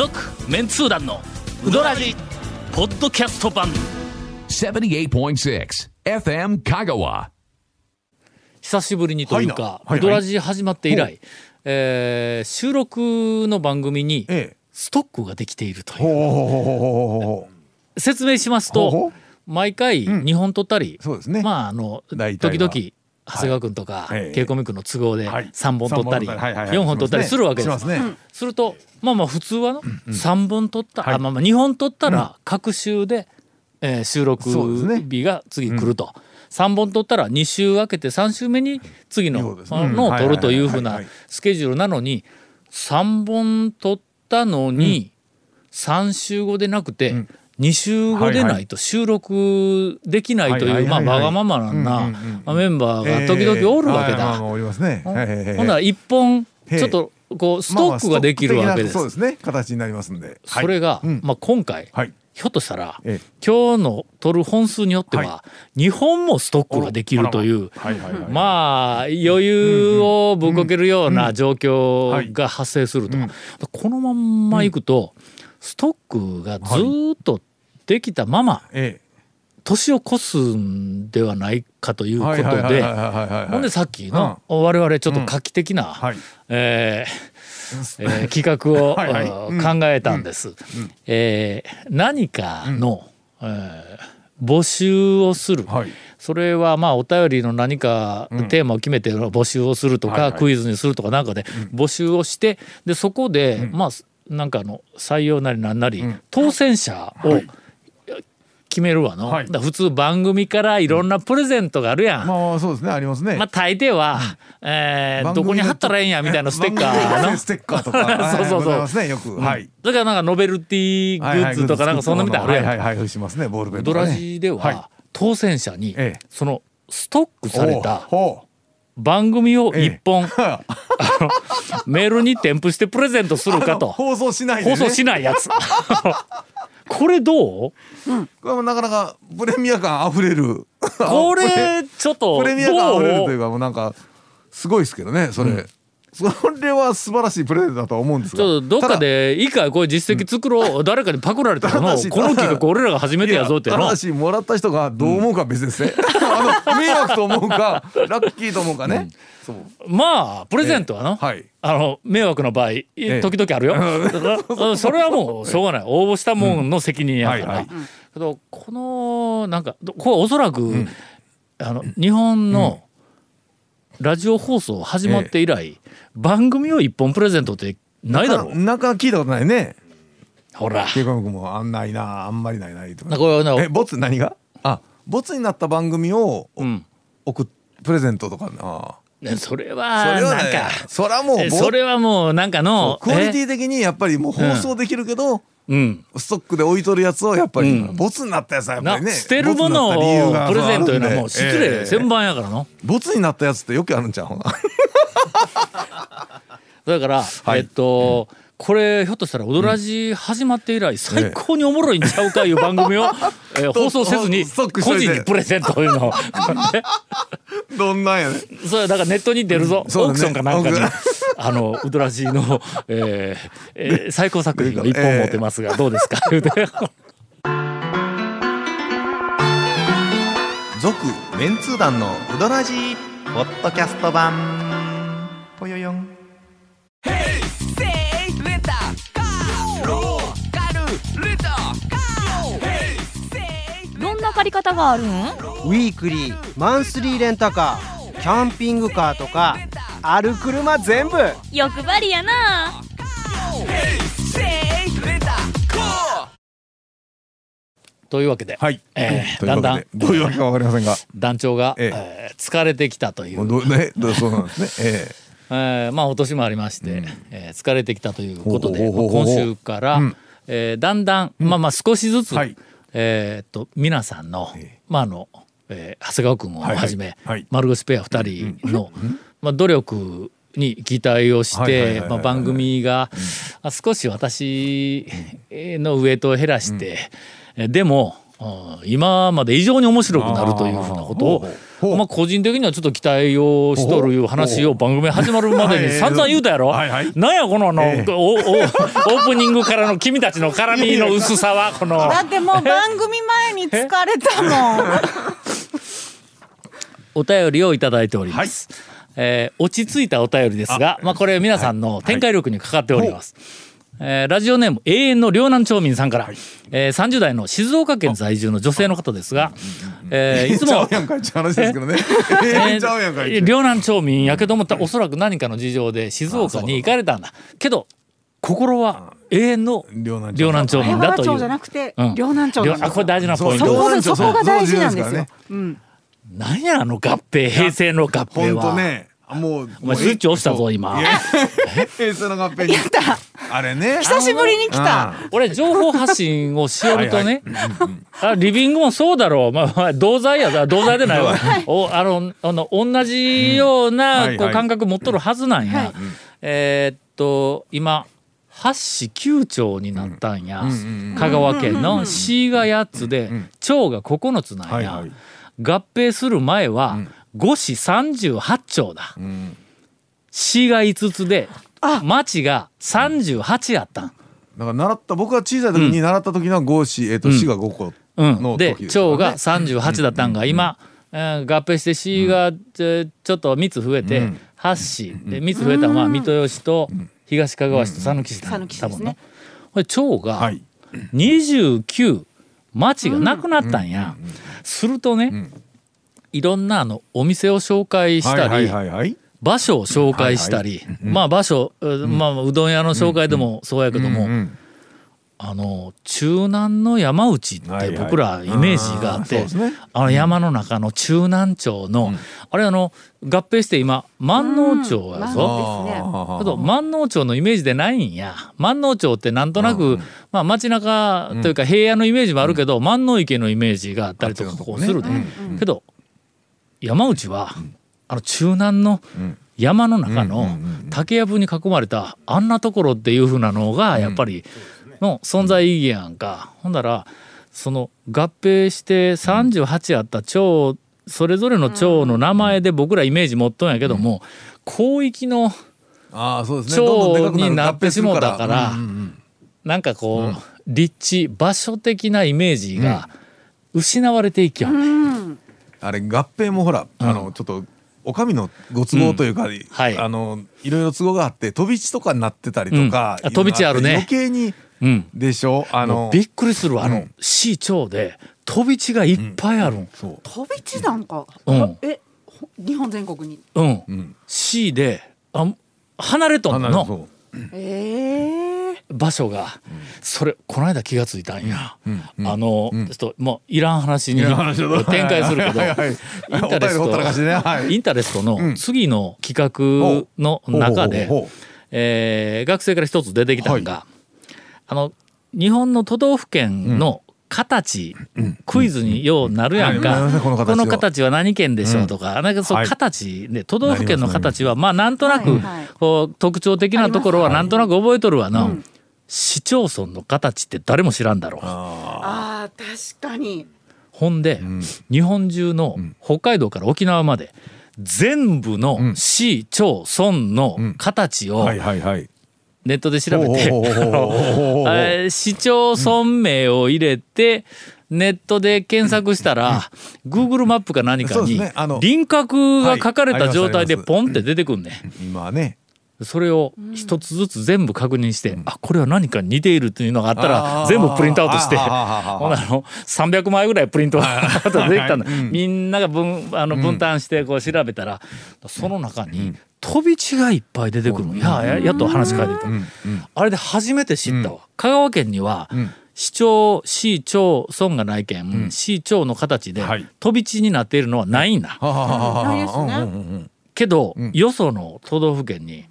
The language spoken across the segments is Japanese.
続メンツー団のウドラジポッドキャスト版。78.6 FM Kagawa. 久しぶりにというか、はいな。はいはい。ウドラジ始まって以ほ来、えー収録の番組にええ。ストックができているという、ほうほうほうほうほうほう。説明しますとほうほう。毎回2本撮ったり、そうですね。まああの大体は。時々長谷川君とかええ稽古目君の都合ではい。3本撮ったり三はいはいはい。4本撮ったりするわけです。すね。するとまあまあ普通はの3本撮った、あまあまあ2本撮ったら各週で、えー収録日が次来ると。3本撮ったら2週分けて3週目に次ののを撮るというふうなスケジュールなのに3本撮ったのに3週後でなくて2週後でないと収録できないというまあわがままなうんうんうんまあメンバーが時々おるわけだ。ほんなら1本ちょっとこうストックができるわけです。そうですね。形になりますんで。それが、うん。まあ、今回、はい。ひょっとしたら、ええ。今日の取る本数によっては、は2本もストックができるという、まあ余裕をぶっこけるような状況が発生すると、うん。このまんまいくと、ストックがずーっとできたままえ年を越すんではないかというえことはいはいはいではいはいはいほんでさっきの我々ちょっと画期的な、はい。えーえー企画を はい考えたんです。えー何かの、えー募集をする、はい。それはまあお便りの何かテーマを決めて募集をするとか、はいはい。クイズにするとかなんかで募集をしてでそこで、まあなんかあの採用なりなんなり、当選者を決めるわの、はい。普通番組からいろんなプレゼントがあるやん。まあそうですねありますね。まあ大抵は、えーどこに貼ったらええんやみたいなステッカーの。番組のステッカーとか。そうそうそう。ますねよく。はい。だからなんかノベルティグッズとかなんかそんなみたいあるやん、はいはいはいしますねボールペンドラとかね。ジでは、はい。当選者に、ええ。そのストックされたほ番組を一本、え。あのメールに添付してプレゼントするうかと。放送しないでね。放送しないやつ これどう？これもなかなかプレミア感あふれる。これちょっと プレミア感あふれるどといううかもうなんかすごいですけどねそれ、それは素晴らしいプレゼントだと思うんですが。ちょっとどっかでいいかこういう実績作ろう、誰かにパクられたの この企画俺らが初めてやぞっていうのただしもらった人がどう思うかは別ですね、あの迷惑と思うかラッキーと思うかね、そう。まあプレゼントはの、はい。あの迷惑の場合え時々あるよ、それはもう しょうがない。応募したもんの責任やから、けどこのなんかこれおそらく、あの日本のラジオ放送始まって以来、番組を一本プレゼントってないだろう。なかなか聞いたことないね。ほら。ケイ君もあんないなあんまりないないとなこれはねえボツ何が？あボツになった番組をうん。送っプレゼントとかな。ねそれそはれはねなんかそれはもうそれはもうなんかのクオリテえィ的にやっぱりもう放送できるけど、うん。ストックで置いとるやつをやっぱり、うん。ボツになったやつはやっぱりねな捨てるものをプレゼントいうのはもう失礼ええ千番やからの。ボツになったやつってよくあるんちゃう？ほ なだから、はい。えっと、これひょっとしたら「踊らじ」始まって以来最高におもろいんちゃうかいう番組を、えー放送せずに個人にプレゼントいうのを。どんなんやねそれだからネットに出るぞ、オークションかなんかに。あの「ウドラジの」えーえー最高作品を一本持ってますがどうですか？続メンツー団のウドラジーポッドキャスト版どんな借り方があるんウィークリーマンスリーレンタカーキャンピングカーとかある車全部。欲張りやな。というわけで、はい、えーだんだんどういうわけかわかりませんが。団長が、ええ。ー疲れてきたという。どうねどうそうなんですね。ええ。ーまあお年もありまして、えー疲れてきたということでほうほうほうほう今週から、うん。えーだんだん、まあまあ少しずつ、はいえーっと皆さんの、えまああの、えー長谷川君をはじめ、はいはい。はい。丸腰ペア2人の、まあ、努力に期待をしてまあ番組が、あ少し私のウエイトを減らして、えでもうん今まで以上に面白くなるというふうなことをほう。ほう。ほう。まあ個人的にはちょっと期待をしとるいう。話を番組始まるまでに散々言う。たやろ、はいはいなんやこのあの、ええおおオープニングからの君たちの絡みの薄さはこのだってもう。番組前に疲れたもん。お便りをいただいております、えー落ち着いたお便りですがまあこれ皆さんの展開力にかかっております、えーラジオネーム永遠の両南町民さんから、えー30代の静岡県在住の女性の方ですが、えーいつも。ええちゃうやんかいっちゅう両南町民やけどもおそらく何かの事情で静岡に行かれたんだけど心は永遠の両南町民だというじゃなくてうん両南町なんですよ。両あこれ大事なポインそトそこが大事なんですよそうです。うん。何やあの合併平成の合併本は当ね。もう。お前スイッチ押したぞ今平成の合併に。やった。あれね。久しぶりに来た。俺情報発信をしよるとねあリビングもそうだろう、まあ、まあ同罪や 同罪でないわ。おあのあの同じよううん。なこう感覚持っとるはずなんや、はい。えーっと今八市九町になったんや、うんうん香川県の市が8つで町が9つなんや、はいはい。合併する前は5市38町だ、ん。市が5つで町が38やったん。だから習った僕が小さい時に習った時の五市えっと市が五個うん、ので時でね町が38だったんが今、えー合併して市がちょっと3つ増えてうん。8市で3つ増えたのは三豊市と東かがわ市と讃岐市だ讃岐市ですね。多分な。これ町がはい。29町がなくなったんや、するとね、いろんなあのお店を紹介したり、はいはいはいはい場所を紹介したり、まあ場所、うまあうどん屋の紹介でもそうやけども、うんあの中南の山内って僕らイメージがあって、あの山の中の中南町の、あれあの合併して今万能町やぞ。そうですね。けど万能町のイメージでないんや。万能町ってなんとなく、まあ、街中というか平野のイメージもあるけど、万能池のイメージがあったりとかこうするで、うんけど山内は、あの中南の山の中の竹やぶに囲まれたあんなところっていうふうなのがやっぱりの存在意義やんか。ほんだらその合併して38あった町それぞれの町の名前で僕らイメージ持っとんやけども、広域の町になる。ってしもうたからなんかこう、立地場所的なイメージが失われていきよね。あれ合併もほらあのちょっとお上のご都合というか、はい。あのいろいろ都合があって飛び地とかになってたりとか、うん。あ飛び地あるね。余計にうん。でしょ？あものうびっくりするわ。あの、うん。市町で飛び地がいっぱいある。ん。そう。飛び地なんか。うん。え、ほ日本全国に。うん。うん。市であ離れとんの？そええ。場所が、それこの間気がついたんや、うん。うん。あの、うん。ちょっともういらん話に展開するけど、はいインタレスお便りほったらかしでね。はい。トインタレストうん。の次の企画の中で、ほうほうほうほうえー学生から一つ出てきたのが、あの日本の都道府県の形、クイズにようなるやんか、はい。なりますねこの形は何県でしょうとか、なんかそうはい形で都道府県の形はまあなんとなくこう特徴的なところはなんとなく覚えとるわな、うん。市町村の形って誰も知らんだろう。ああ、確かに。ほんで、日本中の北海道から沖縄まで全部の市町村の形をはいはいはいネットで調べて市町村名を入れてネットで検索したら Google マップか何かに輪郭が書かれた状態ではいポンって出てくんね今はねそれを一つずつ全部確認して、あこれは何かに似ているっていうのがあったら全部プリントアウトしてほんなの300枚ぐらいプリントアウトできたんだ、はい。はい。うんみんなが分あの分担してこう調べたら、その中に飛び地がいっぱい出てくるの、いやややっと話変えてた、うん。うん。あれで初めて知ったわ、香川県には、ん。市町市町村がないけん、市町の形ではい。飛び地になっているのはないんだ、けど、ん。よその都道府県に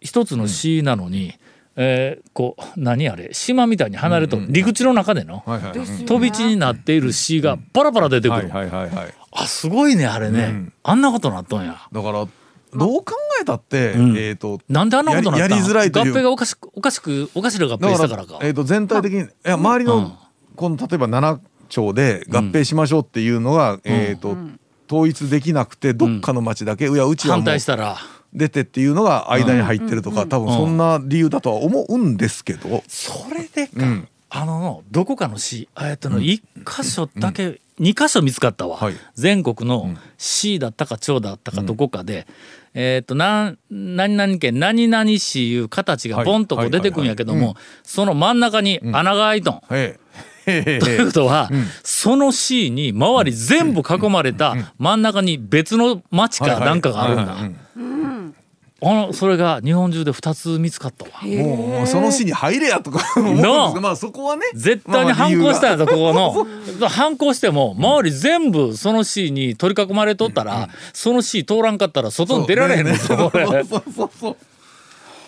一つの市なのに、えーこう何あれ島みたいに離れとる、陸地の中での、はいはいはい。ですよね。飛び地になっている市がパラパラ出てくる、はいはいはいはい。あすごいねあれね、うん。あんなことなっとんや。だからどう考えたって、うん。えっ、となんであんなことなったん？やりづらいと合併がおかしくおかしくおかしら合併したからか。えー、と全体的に、いや周りの、うん。この例えば7町で合併しましょうっていうのが、えっ、と、統一できなくてどっかの町だけ、いやうちは反もう対したら出てっていうのが間に入ってるとか、多分そんな理由だとは思うんですけど、それでか、うん。あのどこかの市えっとの一箇所だけ、二箇所見つかったわ、はい。全国の市だったか町だったかどこかで、えっとなん何々県何々市いう形がボンとこう出てくるんやけども、その真ん中に穴が開いとん。ええへえ。へえ。ということは、その市に周り全部囲まれた真ん中に別の町かなんかがあるんだ。あのそれが日本中で2つ見つかったわ。もうその市に入れやとか思うんですまあそこはね絶対に反抗したんやぞここの。反抗しても周り全部その市に取り囲まれとったら、その市通らんかったら外に出られへんの。ぞ、そうこれそうそうそう。そう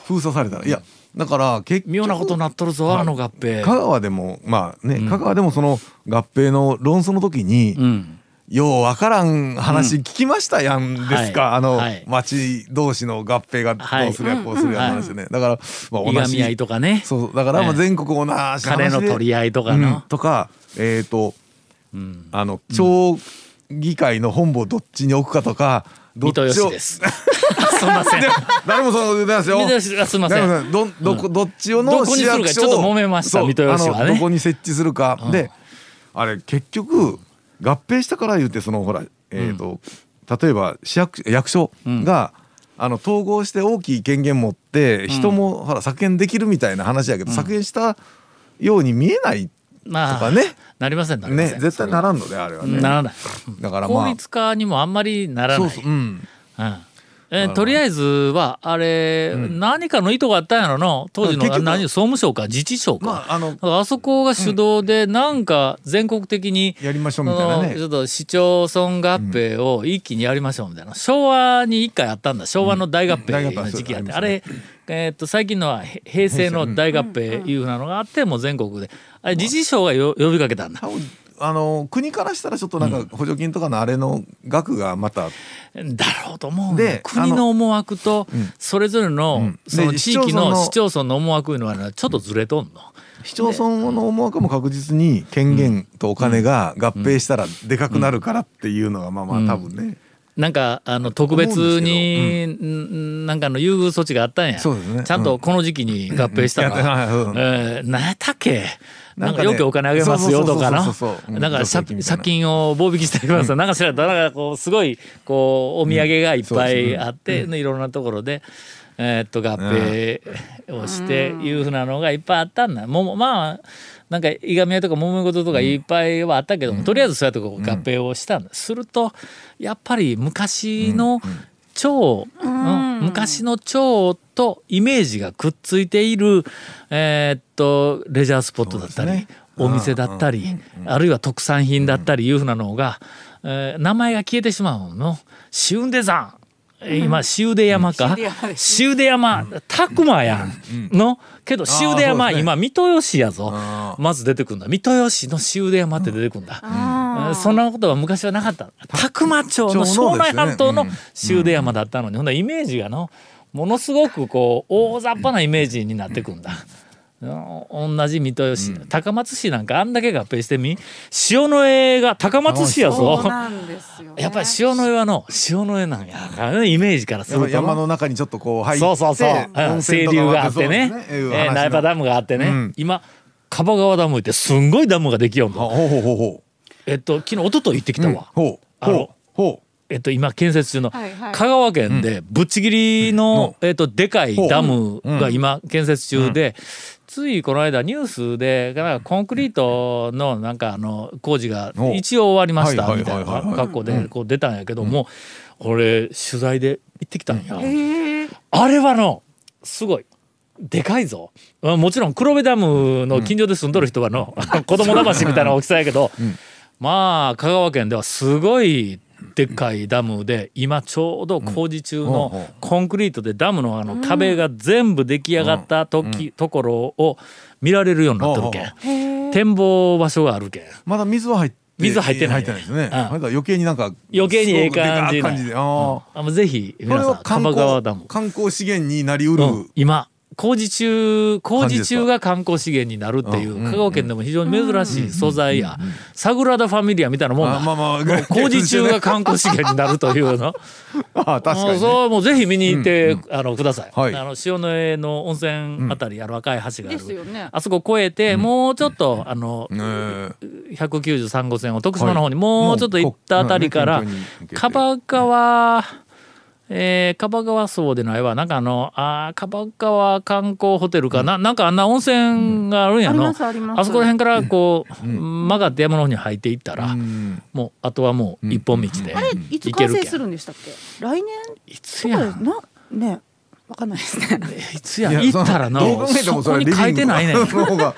封鎖されたら。いやだから結局妙なことになっとるぞあの合併。香川でもまあね、香川でもその合併の論争の時に、うんようわからん話聞きましたやんですか、はいあの、はい。町同士の合併がどうするやこうするやの話でね、だから、まあ、いがみ合いとかね。そうだからまあええ。全国同じ話で金の取り合いとかの、うん。とかえっ、とうん。あの町議会の本部をどっちに置くかとか、どっちをす。すいません。で誰もそんなこと言ってないですよ。すいません。どんどこどっちをのどこにするか市役所ちょっと揉めましたそう水戸吉はね。あのどこに設置するか、であれ結局合併したから言ってそのほらえっ、と、例えば市役役所が、あの統合して大きい権限持って人もほら削減できるみたいな話やけど、削減したように見えないまあとかね。なりませんなりません、ね絶対ならんのであれはね。ならない。だからまあ。効率化にもあんまりならない。そうそううん。うんえーとりあえずはあれ、何かの意図があったんやろな。当時の何総務省か自治省か、まああのあそこが主導でなんか全国的に、やりましょうみたいなね。ちょっと市町村合併を一気にやりましょうみたいな、昭和に一回あったんだ。昭和の大合併の時期あって、そうあれ、えーっと最近のはへ平成の大合併いうふうなのがあってもう全国で。あれ自治省がよ呼びかけたんだあの国からしたらちょっとなんか補助金とかのあれの額がまた。だろうと思うでで国の思惑とん。それぞれのん。そので地域の市市町村の思惑いうのはねちょっとずれとんの。市町村の思惑も確実に権限とお金が合併したらでかくなるからっていうのがまあまあ多分ね、なんかあの特別に、んなんかの優遇措置があったんや。ね。ちゃんとこの時期に合併したら、うん。えー、何やったっけ？なんんかねよくお金あげますよとかな。なんか借借金を棒引きしてあげますよ。なんか知らんとなんかこうすごいこうお土産がいっぱいあって、いろんなところで。えーっと合併をしていうふうなのがいっぱいあったんだ。もうまあなんかいがみ合いとか揉め事とかいっぱいはあったけども、とりあえずそうやって合併をしたんだ、するとやっぱり昔の町、うん昔の町とイメージがくっついている、えーっとレジャースポットだったり、ね。お店だったり、あるいは特産品だったりいうふうなのが、えー名前が消えてしまうの。シウン。デ山えー今塩出山か？塩出山拓磨やん。の？けど塩出山今三豊市やぞ。あまず出てくるんだ。三豊市の塩出山って出てくるんだ、うんそんなことは昔はなかった。拓磨町の庄内半島の塩出山だったのに。ほんならイメージがのものすごくこう大雑把なイメージになってくんだ。うん。同じ水戸市、高松市なんかあんだけ合併してみ塩の絵が高松市やぞ。そうなんですよ、ね。やっぱり塩の絵はの塩の絵なんやからねイメージからすると山の中にちょっとこう入ってそうそうそう、清とか流があってね。そうですいうえー苗場ダムがあってね、うん。今樺川ダムってすんごいダムができよんあのほうほうほうほえっと昨日一昨日行ってきたうわ、ほう。あのほう。ほえっと今建設中の香川県でぶっちぎりの、えっとでかいダムが今建設中で、ついこの間ニュースでなんかコンクリートのなんかあの工事がお一応終わりましたはいみたいな格好でこう出たんやけども俺取材で行ってきたんや。ええ。あれはのすごいでかいぞ。あもちろん黒部ダムの近所で住んどる人はの、子供魂みたいな大きさやけど、まあ香川県ではすごいでっかいダムで今ちょうど工事中のうコンクリートでダムのあの壁が全部出来上がった時、ところを見られるようになってるけん、展望場所があるけん。まだ水は入って水入ってない。入ってないですね。うん。だから余計になんか余計にええ感じでかい感じで。あうぜひ皆さんダ光ム、観光資源になりうる。うん。今工事中工事中が観光資源になるっていううん。香川県でも非常に珍しい素材やサグラダ・ファミリアみたいなもんだ。あまあまあ工事中が観光資源になるというの。あ確かに、ね、もうそうもうぜひ見に行って、あのください、はい。あの塩の江の温泉あたり、あの赤い橋があるですよね。あそこ越えて、もうちょっとあのねえ。193号線を徳島の方にもうちょっと行ったあたりから、もうこうん。ね近樺川えー、樺川荘でないわなんかあのあー樺川観光ホテルかな、なんかあんな温泉があるんやの、ありますあります。あそこら辺からこう、曲がって山の方に入っていったら、うん。もうあとはもう一本道であれいつ行けるけん。完成するんでしたっけ？来年？いつとやなねわかんないですね。いつや行ったらなそこに書いてないねご存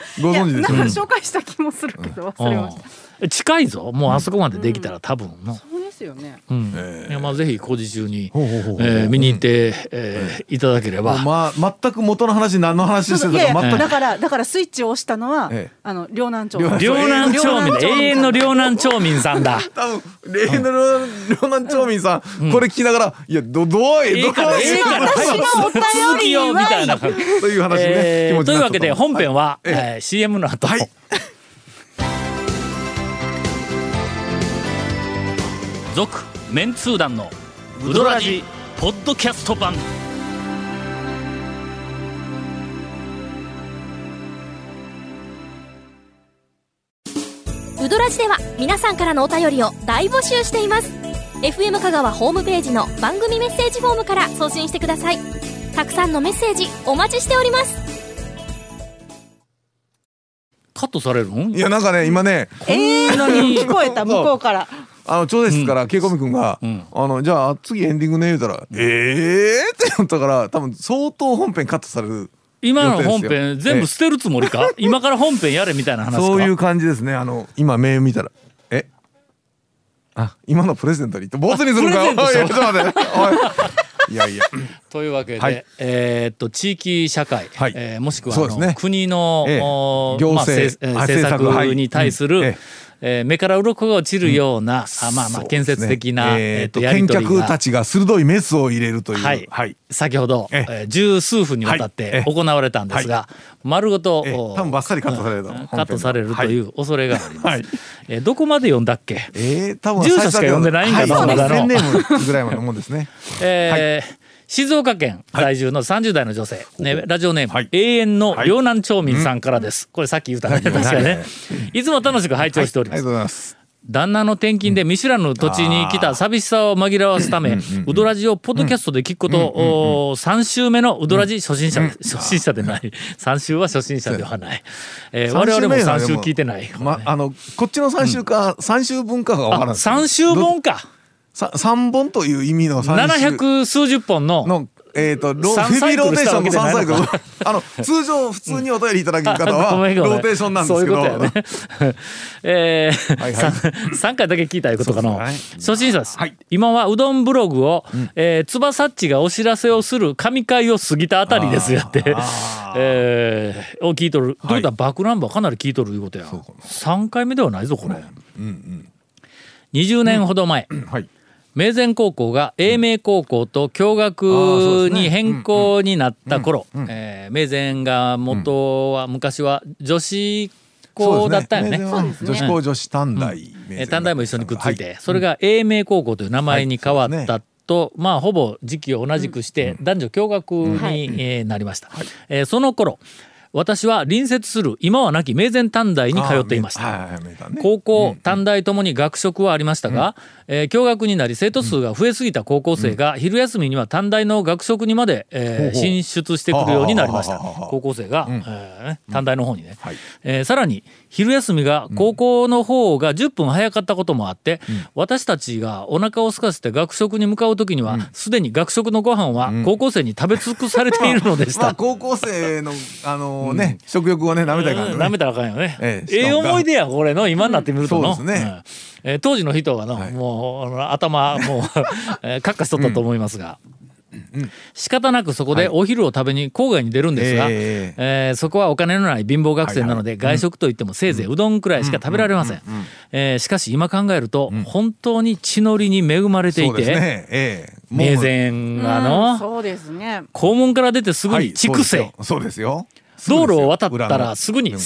知でなんす紹介した気もするけど忘れました。うん。近いぞ。もうあそこまでできたら多分の、ですよね。うん。ええ。いやまあぜひ工事中に、見に行って、えーいただければ、まあ全く元の話何の話していやいやたか全く。だからだからスイッチを押したのはええ。あの両南町。両両南町民永遠の両南町民さんだ。多分例の両南町民さん、これ聞きながらいやどどういどええからええから私の？お便りは続きよみたいな という話にね、というわけで本編は、はいえー CM の後、はい続メンツー団のウドラジポッドキャスト版。ウドラジでは皆さんからのお便りを大募集しています。FM 香川ホームページの番組メッセージフォームから送信してください。たくさんのメッセージお待ちしております。カットされるんいやなんかね今ねええ聞こえた向こうからあの調整室からケイコミ君が、ん。あのじゃあ次エンディングね言うたら「ええー!」って言ったから多分相当本編カットされる今の本編全部捨てるつもりか？今から本編やれみたいな話か？そういう感じですね。あの今メール見たら。え？あ今のプレゼントにってボツにするか？いちょっと待って。おい。いやいや。というわけで、はい。えーっと地域社会、はい。えーもしくは国の、え行政政策に対する、うんえええー目から鱗が落ちるような、あまあまあ建設的な、ね。えーと見取りが。客たちが鋭いメスを入れるという。はい。はい。先ほど、ええ。ー十数分にわたっはい。てええ。行われたんですが、丸ごと、多分バッサリカットされるカットされるという恐れがあります。はい。えーどこまで読んだっけ、えー、多分住所しか読んでないんだな。はい、まですね。えー静岡県在住の30代の女性、ね、ラジオネーム、はい。永遠の両南町民さんからです、これさっき言ったね確かにね、い、つも楽しく拝聴しております、ありがとうござい。ます旦那の転勤で見知らぬ土地に来た寂しさを紛らわすため、ウドラジをポッドキャストで聞くこと、お3週目のウドラジ初心者、初心者でない。3週は初心者ではない。えー我々も3週聞いてない。まあのこっちの三週か三、週分かがわからあ、ない3週本か。さ三本という意味の三週700数十本の。のえっ、とロ三フェビーローテーションの三サイクル。あの通常普通にお便りいただける方 あはローテーションなんですけど。そういうことやね。えーはいはい。さん3回だけ聞いたいうことかの、そうですね。初心者です、はい。今はうどんブログを、えー、つばさっちがお知らせをする神回を過ぎたあたりですよって、えー、を聞いとる。とい。うことはバックナンバーかなり聞いとるいうことや。3回目ではないぞこれ。20年ほど前、はい明前高校が英明高校と共学に変更になった頃、えー明前が元は昔は女子校だったよね。ね。女子校女子短大、えー短大も一緒にくっついて、それが英明高校という名前に変わったと、まあほぼ時期を同じくして男女共学に、えーなりました、えーその頃私は隣接する今は亡き明前短大に通っていました、ね。高校、短大ともに学食はありましたが、えー共学になり生徒数が増えすぎた高校生が昼休みには短大の学食にまで、えー進出してくるようになりました。高校生が、えー短大の方にね、はい。えーさらに昼休みが高校の方が10分早かったこともあって、私たちがお腹を空かせて学食に向かう時にはすで、に学食のご飯は高校生に食べ尽くされているのでした。まあ高校生のあのね、食欲をね舐めたらいかんよね舐めたらあかんよね。ええ思い出やこれの今になってみるとの、うんそうですね。ん。えー当時の人はの、はい。もうあの頭もう えーカッカしとったと思いますが、仕方なくそこでお昼を食べに郊外に出るんですが、ええーそこはお金のない貧乏学生なので、外食といってもせいぜいうどんくらいしか食べられません。えーしかし今考えると、本当に血のりに恵まれていそうですて、ね。え名前がの、うんそうですね。校門から出てすぐに筑西、そうですよ道路を渡ったらすぐに栄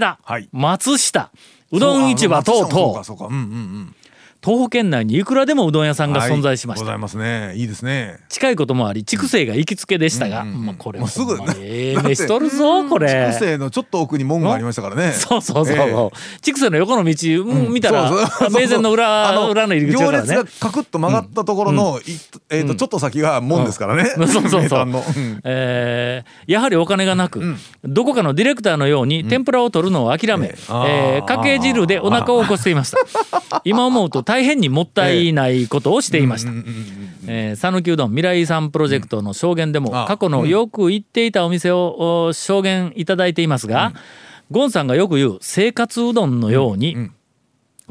田、はい松下うどん市場等々かそうかうんうんうん東北県内にいくらでもうどん屋さんが存在しました、はいございますね。いいですね。近いこともあり筑西が行きつけでしたが、うんうんうん。まあ、これもうすぐ。ほんまに ええ飯とるぞこれ。筑西のちょっと奥に門がありましたからね。そうそうそう、ええ。筑西の横の道、うん見たら名前の裏あの裏の入り口だからね。行列がカクッと曲がったところの、いえーとちょっと先が門ですからね、うん。そうそうそう。えーやはりお金がなく、どこかのディレクターのように天ぷらを取るのを諦め、あー。えーかけ汁でお腹を起こしていました。今思うと大変にもったいないことをしていました。えー讃岐うどん未来遺産プロジェクトの証言でもあ過去のよく行っていたお店をお証言いただいていますが、ゴンさんがよく言う生活うどんのように、ん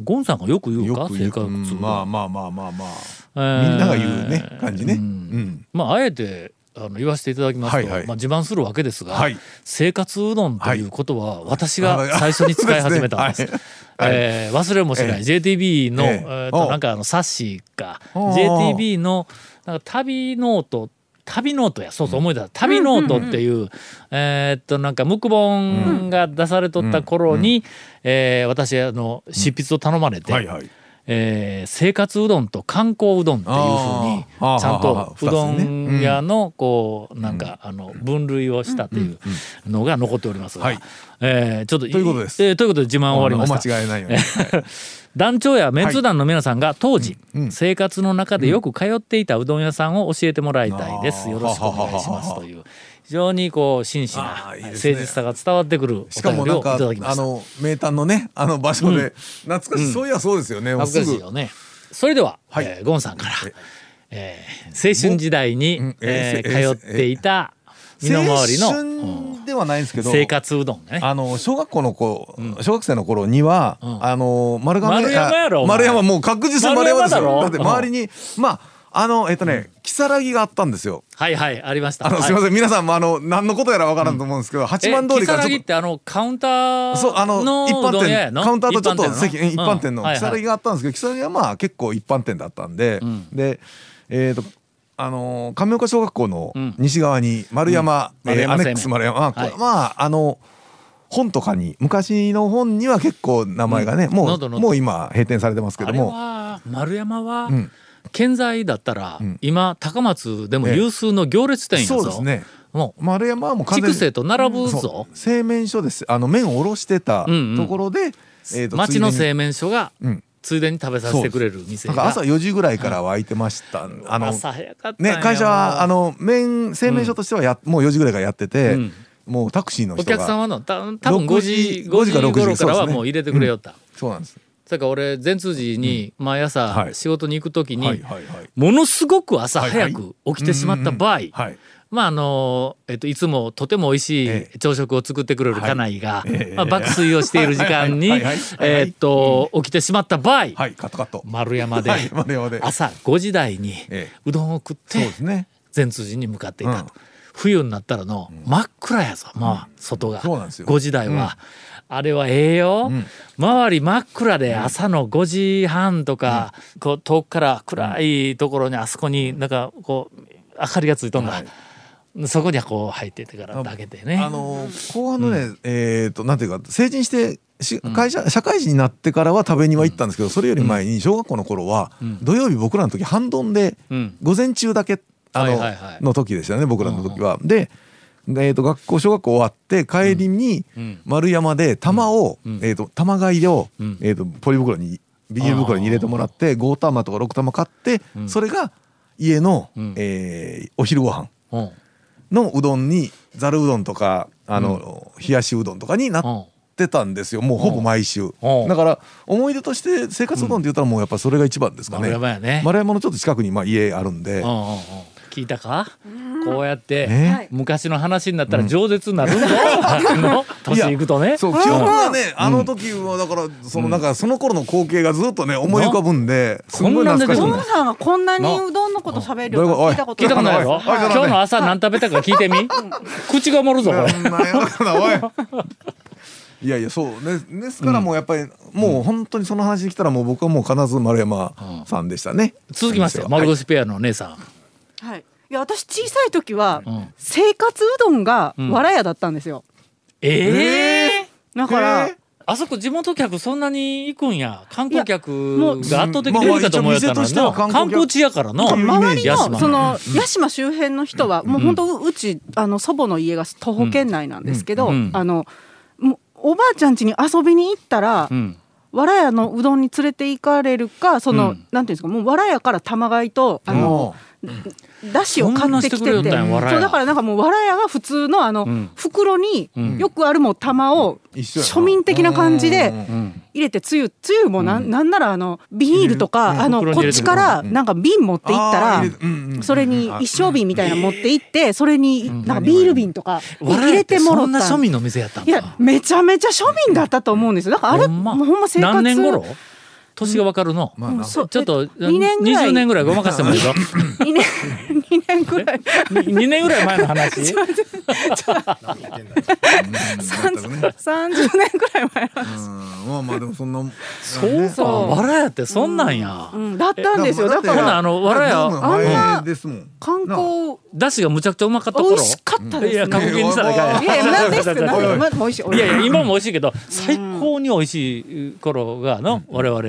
ゴンさんがよく言うか？生活うどん、うんまあまあまあまあまあ。えーみんなが言うね感じね。ううんん。まああえてあの言わせていただきますと、はいはい。まあ、自慢するわけですが、はい。生活うどんということは私が最初に使い始めたんです。はい。えー忘れもしない、え JTB の、ええ。えーなんかあの冊子か。JTB のなんか旅ノート旅ノートや。そうそう思い出した。旅ノートっていう、えーっとなんかムク本が出されとった頃に、えー私あの執筆を頼まれて、はいはいえー生活うどんと観光うどんっていうふうにちゃんとうどん屋のこうなんかあの分類をしたというのが残っておりますがはい。えーちょっとということです。えーということで自慢終わりまおした。間違いないよ。うに、はい。団長やメンツ団の皆さんが当時生活の中でよく通っていたうどん屋さんを教えてもらいたいです。うん。よろしくお願いしますという非常にこう真摯な誠実さが伝わってくるしかお便りをいもなんかただきました。あの名探のねあの場所で、懐かしい、そういやそうですよね。もう恥ずかしいすよね。それでは、はい。えーゴンさんから、えー青春時代に、うん。えーえー通っていた身の回りの、ではないんですけど生活うどんね。あの小学校の子、小学生の頃には、ん。あの丸亀丸山やろ丸山もう確実に丸山です丸山だろ？よだって周りに、まああのえっとね如月があったんですよ。はいはいありました。あの、すみません皆さんもあの何のことやらわからんと思うんですけど、八幡通りからちょってあのカウンターとそうあのの一般店。カウンターとちょっと席一般店一般店の如月があったんですけど如月はまあ結構一般店だったんで、ん。でえっ、とあのー亀岡小学校のうん。西側に丸山、うん。えーアネックス丸山、まあはい。まああの本とかに昔の本には結構名前がね、もう喉のもう今閉店されてますけども。は丸山は、うん建材だったら、ん。今高松でも有数の行列店やぞ、そうですね。もう丸山はもう筑西と並ぶぞ。製麺所です。あの麺をおろしてたうんうん。ところで、えーと町の製麺所が、うん。ついでに食べさせてくれる店が朝4時ぐらいからは開いてました、あの朝早かったんやね会社はあの麺製麺所としてはや、もう4時ぐらいからやってて、うん。もうタクシーのお人が。客様のた多分5時6 5時か6時頃からはもう入れてくれよった、そうなんですそれから俺善通寺に毎は朝い。仕事に行く時に、ものすごく朝早く起きてしまった場合、はい。まああのえっと、いつもとても美味しえい朝食を作ってくれる家内が、ええ。まあ、爆睡をしている時間にえっと起きてしまった場合、丸山で朝5時台にええ。うどんを食ってですね。善通寺に向かっていた。と、うん。冬になったらの真っ暗やぞ、まあ外が。そうなんですよ。5時台は、あれはええよ、ん。周り真っ暗で朝の5時半とか、こう遠くから暗いところにあそこになんかこう明かりがついとんだ、はい。そこにはこう入っててからだけでね。あの後半のね、えっ、となんていうか成人してし会社、社会人になってからは食べには行ったんですけどそれより前に小学校の頃は、土曜日僕らの時半ドンでうん。午前中だけあの,、はいはいはい。の時でしたよね僕らの時は。で、えー、と学校小学校終わって帰りにうん。丸山で玉を、うん。えー、と玉買いを、うん。えー、とポリ袋にビニール袋に入れてもらって5玉とか6玉買って、ん。それが家の、うん。えーお昼ご飯。うん。のうどんにざるうどんとかあの、冷やしうどんとかになってたんですよ。もうほぼ毎週。うん。だから思い出として生活うどんって言ったらもうやっぱそれが一番ですかね。丸山やね。丸山のちょっと近くにまあ家あるんで聞いたか？こうやってね。昔の話になったら饒舌になるん。ぞ、あの年いくとね。そう記憶がねあの時はだからそのなんかその頃の光景がずっとね思い浮かぶんですごい懐かしいトムさんがこんな。にうどんのこと喋る聞いたこと？聞いたことないやろおい。おいおい今日の朝何食べたか聞いてみ。口が盛るぞ。これい。いやいやそう。ねですからもうやっぱりもう本当にその話に来たらもう僕はもう必ず丸山さんでしたね。続きまして丸腰ペアの姉さん、はいいや私小さい時はん。生活うどんがわらやだったんですよ。ええだからあそこ地元客そんなに行くんや。観光客が圧倒的に多いかと思うやったのにまあまあ一応店としてはな観光客。観光地やからな。周りのその屋島周辺の人はもう本当うちあの祖母の家が徒歩圏内なんですけど、うん。あのもうおばあちゃん家に遊びに行ったら、うん。わらやのうどんに連れて行かれるかその、うん。なんていうんですかもうわらやから玉貝とあの、だしを買ってきてて。そうだからなんかもうわらやが普通のあの、ん。袋にん。よくあるもう玉を庶民的な感じで入れてつゆつゆもなん,、なんならあのビニールとか、あのこっちからなんか瓶持っていったら、それに一升瓶みたいなの持って行ってそれになんかビール瓶とかに入れててもろったそんな庶民の店やったんいやかめちゃめちゃ庶民だったと思うんですよ。だからあれもうほんま生活何年頃？年がわかるの、まあちょっと2年ぐらい。20年ぐらいごまかしてもいいぞ。2年2年ぐらい。2年ぐらい前の話？30 30年ぐらい前うん。まあまあでもそんなそうかわらやってそんなんや、うん。だったんですよ。だかほなあらのわらや。ブームの前ですもん。観光だしがむちゃくちゃうまかった頃。美味しかったですね。いや過去形にしたらいかんいやいや何ですか？いやいや今も美味しいけど最高に美味しい頃がの我々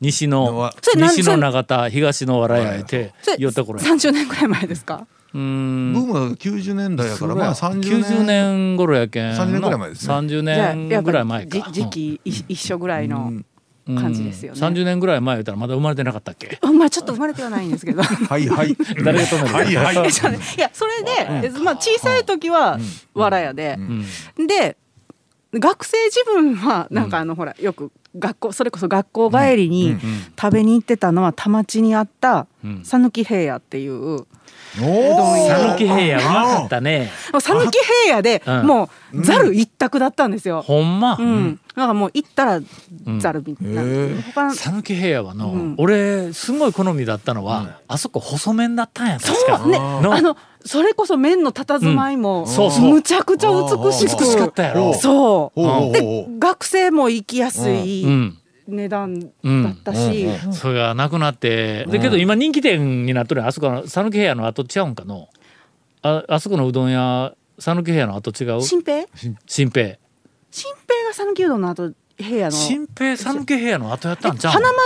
西の西の長田東のわらやへて寄った頃や30年ぐらい前ですか？うーん。ブームが90年代やからまあ30 90年頃やけん。30年ぐらい前ですね。30じゃあ年ぐらい前か。じ時期い一緒ぐらいのうん。感じですよね。うん。30年ぐらい前言ったらまだ生まれてなかったっけ？あまあちょっと生まれてはないんですけど。はいはい。誰が止めるはいはい。いやそれで、まあ、小さい時はわらやで、うん。で学生自分はなんかあの、ほらよく学校それこそ学校帰りに食べに行ってたのは田町にあったうん。讃岐平野っていうお讃岐平野うまかったね。讃岐平野でうん。もうざる一択だったんですよ。ほんま？うん、なんかもう行ったらざるみたいな、へえ他讃岐平野はの、うん。俺すごい好みだったのは、あそこ細麺だったんや確か。そうね。の。あのそれこそ麺の佇まいも、そうそう。むちゃくちゃ美しく。美しかったやろ。そう。で学生も行きやすい。うん値段だったうんし、それがなくなって。だけど今人気店になっとるあそこの讃岐平野の後違うんかの？ああそこのうどん屋讃岐平野の後違う？新平？新平。新平が讃岐うどんの後平野の。新平讃岐平野の後やったんじゃん。花丸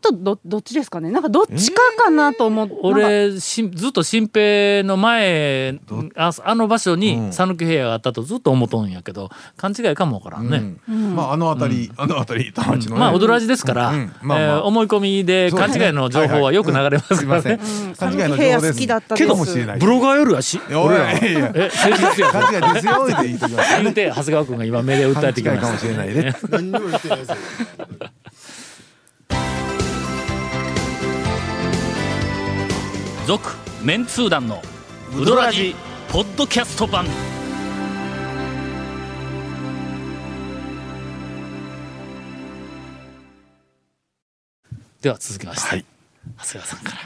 とどどっちですかね？なんかどっちかかなと思って、なんか。俺しずっと新平の前ああの場所うにん。讃岐平野があったとずっと思っとんやけど勘違いかもわからんね、うん。まああの辺りあの辺り田町のね。まあ踊らじですから、うん。うん。まあまあ。えー思い込みで勘違いの情報はよく流れますからね。うん。勘違いの情報です。好きだったです。けどもしれない。ブロガーよりはし。い。やおいいや。いやえ勘違いですよって言いときます。言うて長谷川君が今目で訴えてきま勘違いかもししたれないね 何にも言ってないですよ続メンツー団のウドラジポッドキャスト版。では続きまして、長谷川さんから、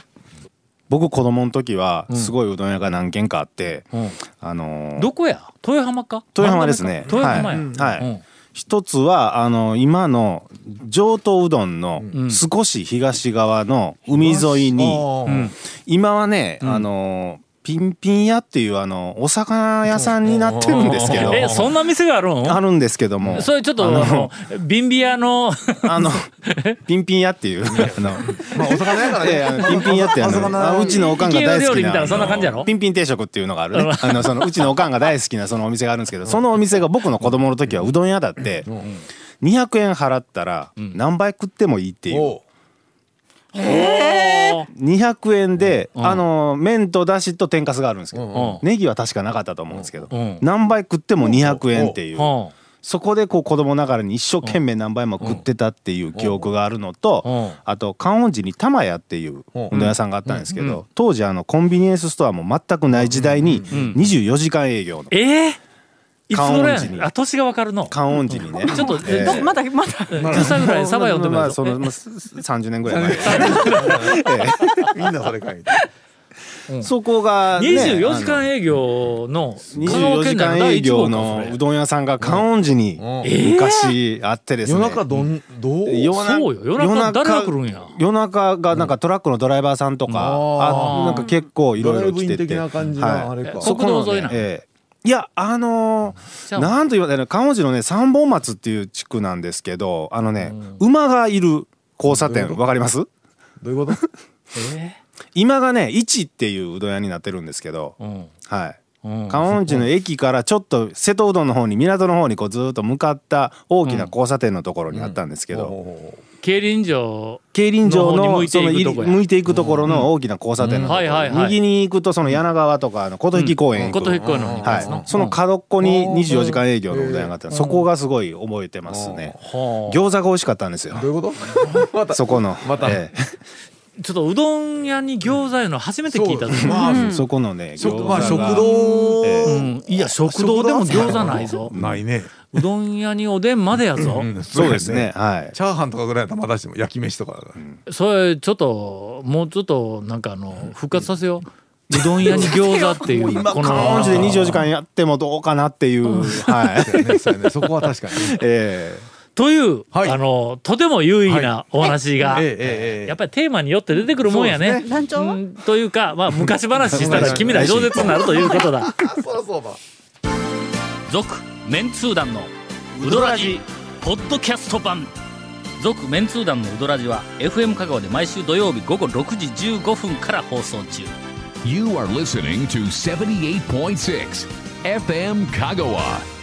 僕子供の時はすごいうどん屋が何軒かあって、うん。あのーどこや？豊浜か？豊浜ですね。豊浜や、はい。うん一つはあの今の上東うどんのん。少し東側の海沿いに、うん。今はね、あのピンピン屋っていうあのお魚屋さんになってるんですけど。えそんな店があるんあるんですけども。それちょっとあのビンビアの？あのピンピン屋っていうあのまあお魚やからね。ピンピン屋ってあのあうちのおかんが大好きな料理みたいなそんな感じやろ？ピンピン定食っていうのがあるね。あのそのうちのおかんが大好きなそのお店があるんですけどそのお店が僕の子供の時はうどん屋だって200円払ったら何杯食ってもいいっていう200円でんあの麺とだしと天かすがあるんですけど。うんネギは確かなかったと思うんですけど。うん何杯食っても200円っていう。うんそこでこう子供ながらに一生懸命何杯も食ってたっていう記憶があるのと、うんあと観音寺に玉屋っていううどん。屋さんがあったんですけど、当時あのコンビニエンスストアも全くない時代に24時間営業の。ええあ年がわかるの。観音寺にね。ちょっとまだまだ。10歳ぐらいサバ読んでもいいぞまあそのまあす30年ぐらい前。みんなそれ書いて。そこが、ね、24時間営業の24時間営業のうどん屋さんが観音寺にうん。昔あってですね。夜中どんどう？夜中そうよ。夜中誰が来るんや？夜中がなんかトラックのドライバーさんとか、うん。あなんか結構いろいろ来てて。はい。そこの国道沿いなねええいやあのー、なんと言われたら観音寺のね三本松っていう地区なんですけどあのね、馬がいる交差点わかります？どういうこと？え？今がね一っていううどん屋になってるんですけど、えうん。はい。うん。観音寺の駅からちょっと瀬戸うどんの方に港の方にこうずーっと向かった大きな交差点のところにあったんですけど、競輪場競輪場の向いていくとこや。向いていくところの大きな交差点のとこうん。はいはいはい。ろ右に行くとその柳川とかあの琴引公園行く。琴引公園の方に行きますのはい、その角っこに24時間営業のうどん屋があってそこがすごい覚えてますね。はあ。餃子が美味しかったんですよ。どういうこと？またそこの。また。えちょっとうどん屋に餃子いうの初めて聞いたぞそう。まあえそこのね食餃子が。まあ食堂。ええ。うん。いや食堂でも餃子ないぞ。ないね。うどん屋におでんまでやぞ。うん。そうですね。はい。チャーハンとかぐらいだまだしても焼き飯とかそれちょっともうちょっとなんかあの復活させよう。うどん屋に餃子っていう今こ観音寺で24時間やってもどうかなっていう。はい。ねね。そこは確かに えという、はい。あのとても有意義なお話が、ええええええ。やっぱりテーマによって出てくるもんやね。団長は？うんというか、まあ、昔話したら君ら饒舌になるということだ。続メンツー団のウドラジポッドキャスト版。続メンツー団のウドラジは FM 香川で毎週土曜日午後6時15分から放送中。You are listening to 78.6 FM Kagawa.